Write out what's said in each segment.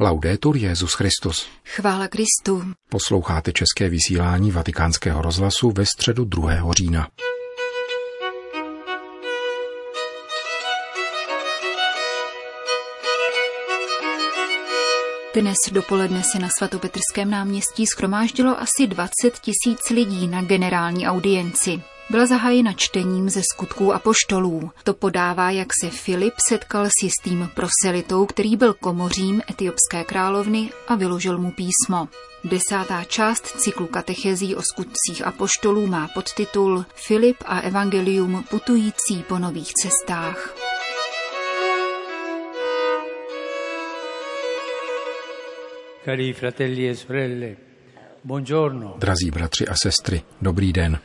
Laudetur Jezus Christus. Chvála Kristu. Posloucháte české vysílání Vatikánského rozhlasu ve středu 2. října. Dnes dopoledne se na svatopetrském náměstí schromáždilo asi 20 tisíc lidí na generální audienci. Byla zahájena čtením ze skutků a poštolů. To podává, jak se Filip setkal s jistým proselitou, který byl komořím etiopské královny a vyložil mu písmo. Desátá část cyklu katechezí o skutcích a poštolů má podtitul Filip a evangelium putující po nových cestách. Cari fratelli e sorelle, buongiorno. Drazí bratři a sestry, dobrý den.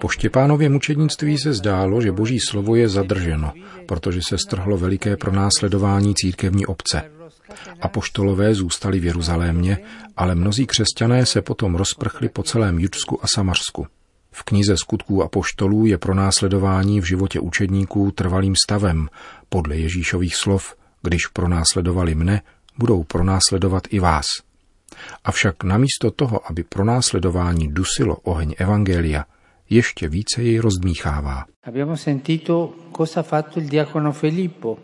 Po Štěpánově mučednictví se zdálo, že boží slovo je zadrženo, protože se strhlo veliké pronásledování církevní obce. Apoštolové zůstali v Jeruzalémě, ale mnozí křesťané se potom rozprchli po celém Judsku a Samarsku. V knize skutků apoštolů je pronásledování v životě učedníků trvalým stavem, podle Ježíšových slov, když pronásledovali mne, budou pronásledovat i vás. Avšak namísto toho, aby pronásledování dusilo oheň Evangelia, ještě více jej rozdmíchává.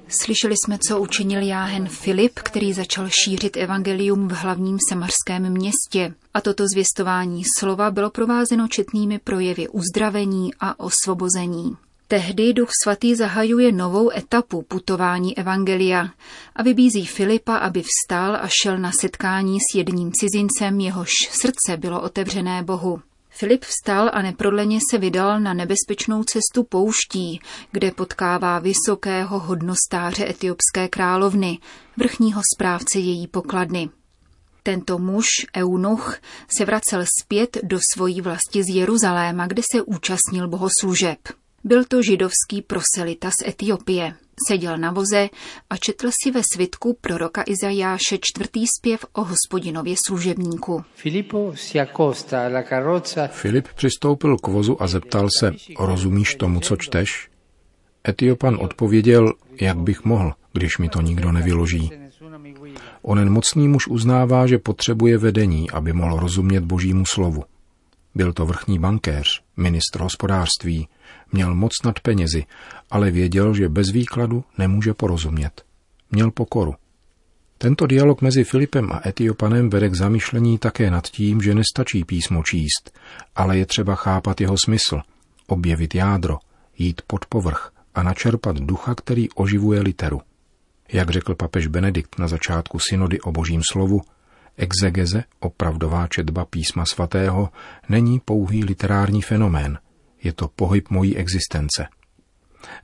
Slyšeli jsme, co učinil jáhen Filip, který začal šířit evangelium v hlavním samarském městě. A toto zvěstování slova bylo provázeno četnými projevy uzdravení a osvobození. Tehdy Duch Svatý zahajuje novou etapu putování Evangelia a vybízí Filipa, aby vstal a šel na setkání s jedním cizincem, jehož srdce bylo otevřené Bohu. Filip vstal a neprodleně se vydal na nebezpečnou cestu pouští, kde potkává vysokého hodnostáře etiopské královny, vrchního správce její pokladny. Tento muž, eunuch, se vracel zpět do svojí vlasti z Jeruzaléma, kde se účastnil bohoslužeb. Byl to židovský proselita z Etiopie. Seděl na voze a četl si ve svitku proroka Izajáše čtvrtý zpěv o hospodinově služebníku. Filip přistoupil k vozu a zeptal se, rozumíš tomu, co čteš? Etiopan odpověděl, jak bych mohl, když mi to nikdo nevyloží. Onen mocný muž uznává, že potřebuje vedení, aby mohl rozumět božímu slovu. Byl to vrchní bankéř, ministr hospodářství, měl moc nad penězi, ale věděl, že bez výkladu nemůže porozumět. Měl pokoru. Tento dialog mezi Filipem a Etiopanem vede k zamyšlení také nad tím, že nestačí písmo číst, ale je třeba chápat jeho smysl, objevit jádro, jít pod povrch a načerpat ducha, který oživuje literu. Jak řekl papež Benedikt na začátku synody o božím slovu, Exegeze, opravdová četba písma svatého, není pouhý literární fenomén, je to pohyb mojí existence.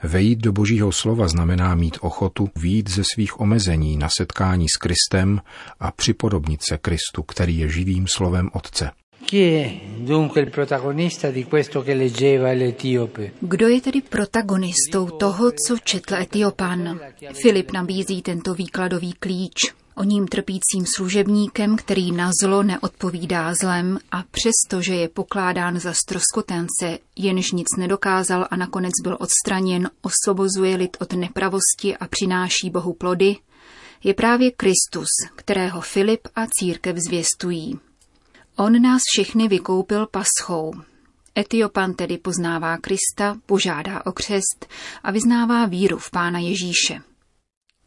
Vejít do božího slova znamená mít ochotu výjít ze svých omezení na setkání s Kristem a připodobnit se Kristu, který je živým slovem Otce. Kdo je tedy protagonistou toho, co četl Etiopan? Filip nabízí tento výkladový klíč o ním trpícím služebníkem, který na zlo neodpovídá zlem a přesto, že je pokládán za stroskotence, jenž nic nedokázal a nakonec byl odstraněn, osvobozuje lid od nepravosti a přináší Bohu plody, je právě Kristus, kterého Filip a církev zvěstují. On nás všechny vykoupil paschou. Etiopan tedy poznává Krista, požádá o křest a vyznává víru v Pána Ježíše.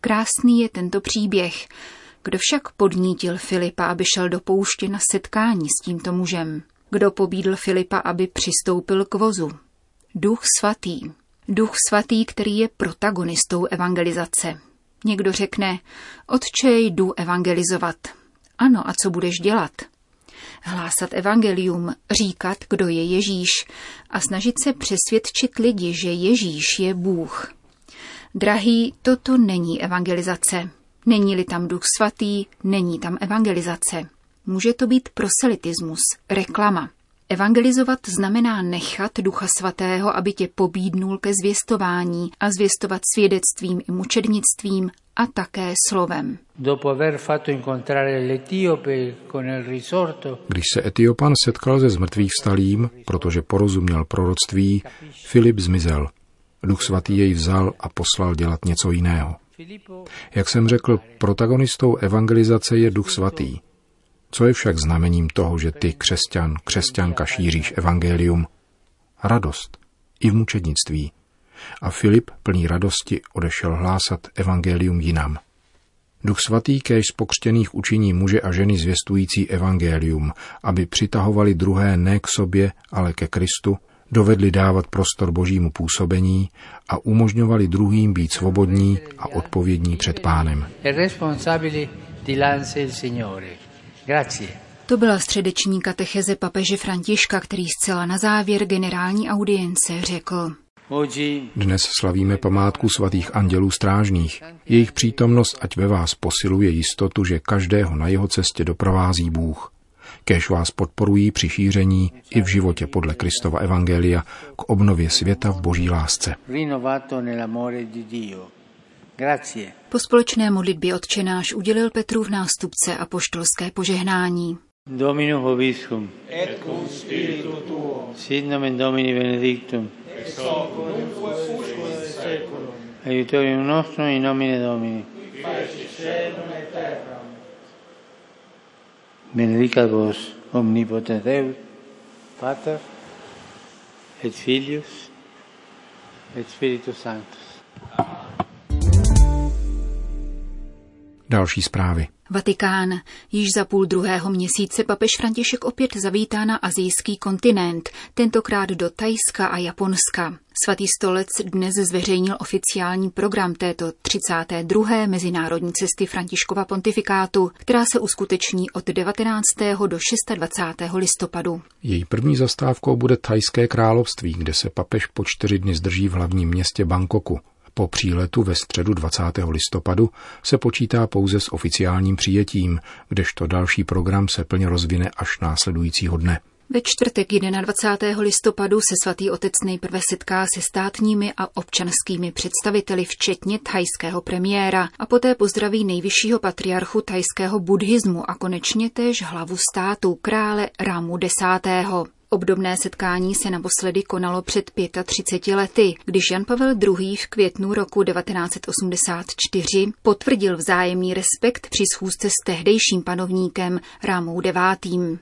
Krásný je tento příběh, kdo však podnítil Filipa, aby šel do pouště na setkání s tímto mužem? Kdo pobídl Filipa, aby přistoupil k vozu? Duch svatý. Duch svatý, který je protagonistou evangelizace. Někdo řekne, otče jdu evangelizovat. Ano, a co budeš dělat? Hlásat evangelium, říkat, kdo je Ježíš a snažit se přesvědčit lidi, že Ježíš je Bůh. Drahý, toto není evangelizace. Není-li tam duch svatý, není tam evangelizace. Může to být proselitismus, reklama. Evangelizovat znamená nechat Ducha Svatého, aby tě pobídnul ke zvěstování a zvěstovat svědectvím i mučednictvím a také slovem. Když se Etiopan setkal se zmrtvých vstalým, protože porozuměl proroctví, Filip zmizel. Duch svatý jej vzal a poslal dělat něco jiného. Jak jsem řekl, protagonistou evangelizace je Duch Svatý. Co je však znamením toho, že ty, křesťan, křesťanka, šíříš evangelium? Radost. I v mučednictví. A Filip, plný radosti, odešel hlásat evangelium jinam. Duch svatý kéž z pokřtěných učiní muže a ženy zvěstující evangelium, aby přitahovali druhé ne k sobě, ale ke Kristu, dovedli dávat prostor božímu působení a umožňovali druhým být svobodní a odpovědní před pánem. To byla středeční katecheze papeže Františka, který zcela na závěr generální audience řekl. Dnes slavíme památku svatých andělů strážných. Jejich přítomnost ať ve vás posiluje jistotu, že každého na jeho cestě doprovází Bůh. Kéž vás podporují při šíření i v životě podle Kristova Evangelia k obnově světa v boží lásce. Po společné modlitbě odčenáš udělil Petru v nástupce a poštolské požehnání. Dominus vobiscum. Et cum spiritu tuo. Sit nomen Domini benedictum. Ex hoc nunc et seculum. Aiutorium nostrum in nomine Domini. Qui feci celum et terra. Benedicat vos omnipotens Deus, Pater, et Filius, et Spiritus Sanctus. Další zprávy. Vatikán. Již za půl druhého měsíce papež František opět zavítá na azijský kontinent, tentokrát do Tajska a Japonska. Svatý stolec dnes zveřejnil oficiální program této 32. mezinárodní cesty Františkova pontifikátu, která se uskuteční od 19. do 26. listopadu. Její první zastávkou bude Tajské království, kde se papež po čtyři dny zdrží v hlavním městě Bangkoku. Po příletu ve středu 20. listopadu se počítá pouze s oficiálním přijetím, kdežto další program se plně rozvine až následujícího dne. Ve čtvrtek 21. listopadu se svatý otec nejprve setká se státními a občanskými představiteli, včetně thajského premiéra, a poté pozdraví nejvyššího patriarchu thajského buddhismu a konečně též hlavu státu, krále Ramu X. Obdobné setkání se naposledy konalo před 35 lety, když Jan Pavel II. v květnu roku 1984 potvrdil vzájemný respekt při schůzce s tehdejším panovníkem Rámou IX.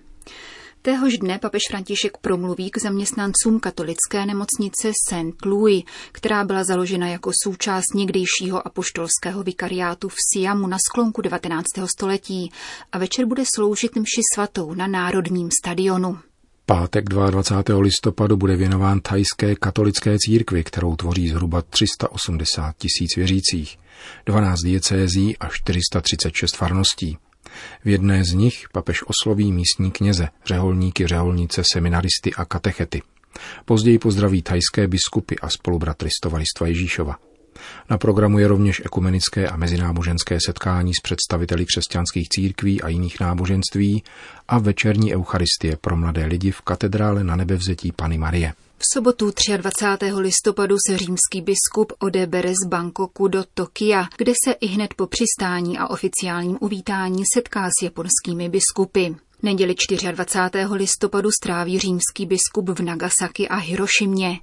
Téhož dne papež František promluví k zaměstnancům katolické nemocnice St. Louis, která byla založena jako součást někdejšího apoštolského vikariátu v Siamu na sklonku 19. století a večer bude sloužit mši svatou na Národním stadionu. Pátek 22. listopadu bude věnován thajské katolické církvi, kterou tvoří zhruba 380 tisíc věřících, 12 diecézí a 436 farností. V jedné z nich papež osloví místní kněze, řeholníky, řeholnice, seminaristy a katechety. Později pozdraví thajské biskupy a spolubratry stovaristva Ježíšova. Na programu je rovněž ekumenické a mezináboženské setkání s představiteli křesťanských církví a jiných náboženství a večerní eucharistie pro mladé lidi v katedrále na nebevzetí Pany Marie. V sobotu 23. listopadu se římský biskup odebere z Bangkoku do Tokia, kde se i hned po přistání a oficiálním uvítání setká s japonskými biskupy. Neděli 24. listopadu stráví římský biskup v Nagasaki a Hirošimě.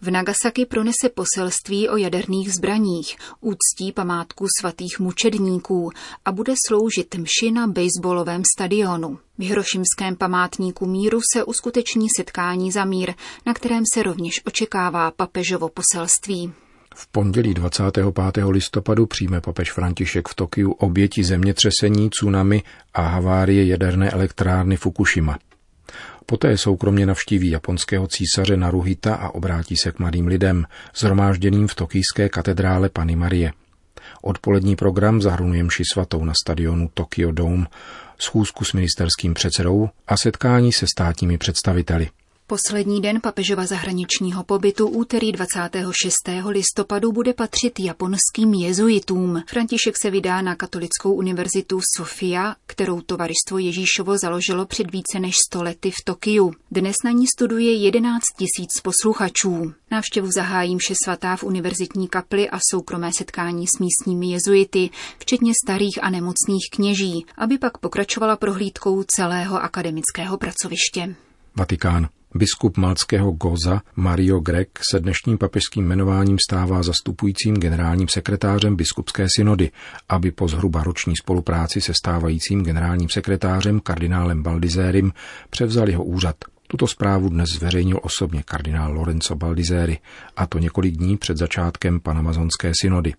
V Nagasaki pronese poselství o jaderných zbraních, úctí památku svatých mučedníků a bude sloužit mši na baseballovém stadionu. V Hirošimském památníku míru se uskuteční setkání za mír, na kterém se rovněž očekává papežovo poselství. V pondělí 25. listopadu přijme papež František v Tokiu oběti zemětřesení, tsunami a havárie jaderné elektrárny Fukushima. Poté soukromně navštíví japonského císaře Naruhita a obrátí se k mladým lidem, zhromážděným v tokijské katedrále Pany Marie. Odpolední program zahrnuje mši svatou na stadionu Tokyo Dome, schůzku s ministerským předsedou a setkání se státními představiteli. Poslední den papežova zahraničního pobytu úterý 26. listopadu bude patřit japonským jezuitům. František se vydá na katolickou univerzitu Sofia, kterou tovaristvo Ježíšovo založilo před více než 100 lety v Tokiu. Dnes na ní studuje 11 tisíc posluchačů. Návštěvu zahájí mše svatá v univerzitní kapli a soukromé setkání s místními jezuity, včetně starých a nemocných kněží, aby pak pokračovala prohlídkou celého akademického pracoviště. Vatikán. Biskup malckého Goza Mario Grek se dnešním papežským jmenováním stává zastupujícím generálním sekretářem biskupské synody, aby po zhruba roční spolupráci se stávajícím generálním sekretářem kardinálem Baldizérim převzal jeho úřad. Tuto zprávu dnes zveřejnil osobně kardinál Lorenzo Baldizéry, a to několik dní před začátkem panamazonské synody.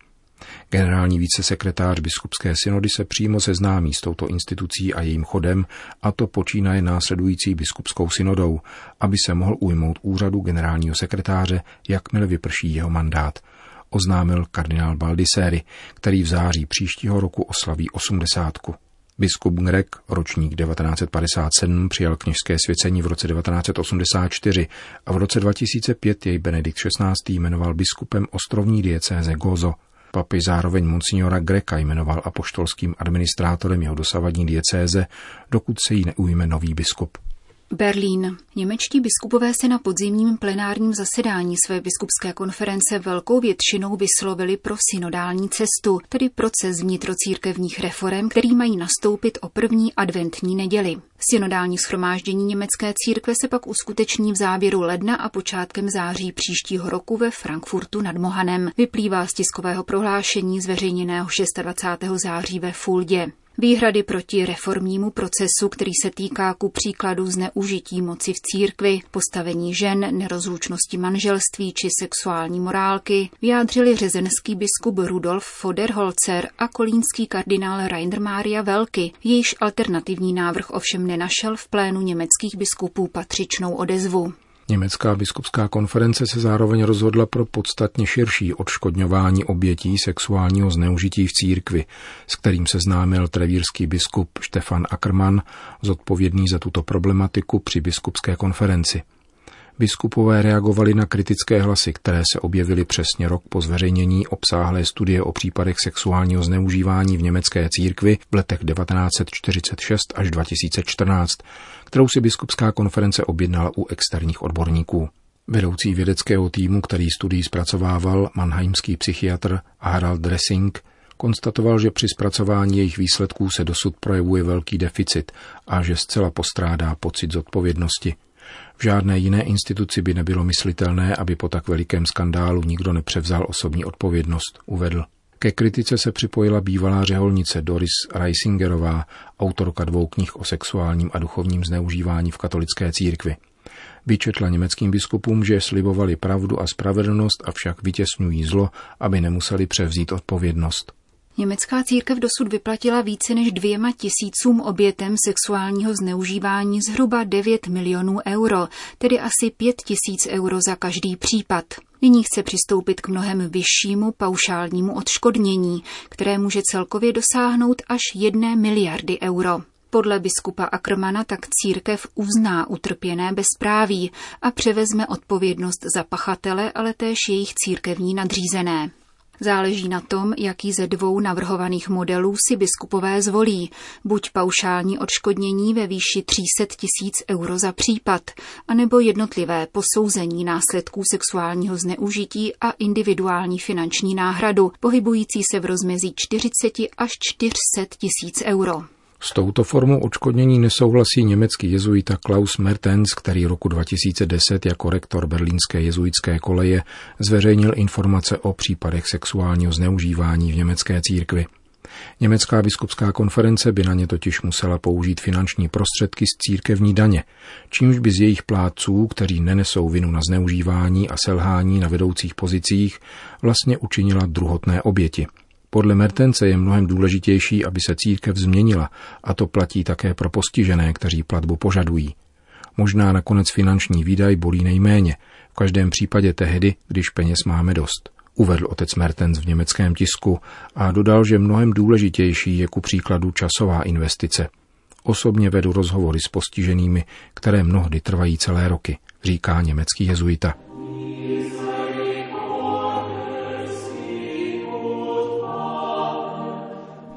Generální vícesekretář biskupské synody se přímo seznámí s touto institucí a jejím chodem, a to počínaje následující biskupskou synodou, aby se mohl ujmout úřadu generálního sekretáře, jakmile vyprší jeho mandát, oznámil kardinál Baldiseri, který v září příštího roku oslaví osmdesátku. Biskup Grek, ročník 1957, přijal kněžské svěcení v roce 1984 a v roce 2005 jej Benedikt XVI. jmenoval biskupem ostrovní diecéze Gozo. Papež zároveň monsignora Greka jmenoval apoštolským administrátorem jeho dosavadní diecéze, dokud se jí neujme nový biskup. Berlín. Němečtí biskupové se na podzimním plenárním zasedání své biskupské konference velkou většinou vyslovili pro synodální cestu, tedy proces vnitrocírkevních reform, který mají nastoupit o první adventní neděli. Synodální schromáždění německé církve se pak uskuteční v závěru ledna a počátkem září příštího roku ve Frankfurtu nad Mohanem. Vyplývá z tiskového prohlášení zveřejněného 26. září ve Fuldě. Výhrady proti reformnímu procesu, který se týká ku příkladu zneužití moci v církvi, postavení žen, nerozlučnosti manželství či sexuální morálky, vyjádřili řezenský biskup Rudolf Foderholzer a kolínský kardinál Rainer Maria Velky, jejíž alternativní návrh ovšem nenašel v plénu německých biskupů patřičnou odezvu. Německá biskupská konference se zároveň rozhodla pro podstatně širší odškodňování obětí sexuálního zneužití v církvi, s kterým se známil trevírský biskup Štefan Ackermann, zodpovědný za tuto problematiku při biskupské konferenci. Biskupové reagovali na kritické hlasy, které se objevily přesně rok po zveřejnění obsáhlé studie o případech sexuálního zneužívání v německé církvi v letech 1946 až 2014, kterou si biskupská konference objednala u externích odborníků. Vedoucí vědeckého týmu, který studii zpracovával, manheimský psychiatr Harald Dressing, konstatoval, že při zpracování jejich výsledků se dosud projevuje velký deficit a že zcela postrádá pocit zodpovědnosti. V žádné jiné instituci by nebylo myslitelné, aby po tak velikém skandálu nikdo nepřevzal osobní odpovědnost, uvedl. Ke kritice se připojila bývalá řeholnice Doris Reisingerová, autorka dvou knih o sexuálním a duchovním zneužívání v katolické církvi. Vyčetla německým biskupům, že slibovali pravdu a spravedlnost, avšak vytěsňují zlo, aby nemuseli převzít odpovědnost. Německá církev dosud vyplatila více než dvěma tisícům obětem sexuálního zneužívání zhruba 9 milionů euro, tedy asi 5 tisíc euro za každý případ. Nyní chce přistoupit k mnohem vyššímu paušálnímu odškodnění, které může celkově dosáhnout až jedné miliardy euro. Podle biskupa Ackermana tak církev uzná utrpěné bezpráví a převezme odpovědnost za pachatele, ale též jejich církevní nadřízené. Záleží na tom, jaký ze dvou navrhovaných modelů si biskupové zvolí, buď paušální odškodnění ve výši 300 tisíc euro za případ, anebo jednotlivé posouzení následků sexuálního zneužití a individuální finanční náhradu, pohybující se v rozmezí 40 až 400 tisíc euro. S touto formou odškodnění nesouhlasí německý jezuita Klaus Mertens, který roku 2010 jako rektor berlínské jezuitské koleje zveřejnil informace o případech sexuálního zneužívání v německé církvi. Německá biskupská konference by na ně totiž musela použít finanční prostředky z církevní daně, čímž by z jejich plátců, kteří nenesou vinu na zneužívání a selhání na vedoucích pozicích, vlastně učinila druhotné oběti – podle Mertence je mnohem důležitější, aby se církev změnila a to platí také pro postižené, kteří platbu požadují. Možná nakonec finanční výdaj bolí nejméně, v každém případě tehdy, když peněz máme dost. Uvedl otec Mertens v německém tisku a dodal, že mnohem důležitější je ku příkladu časová investice. Osobně vedu rozhovory s postiženými, které mnohdy trvají celé roky, říká německý jezuita.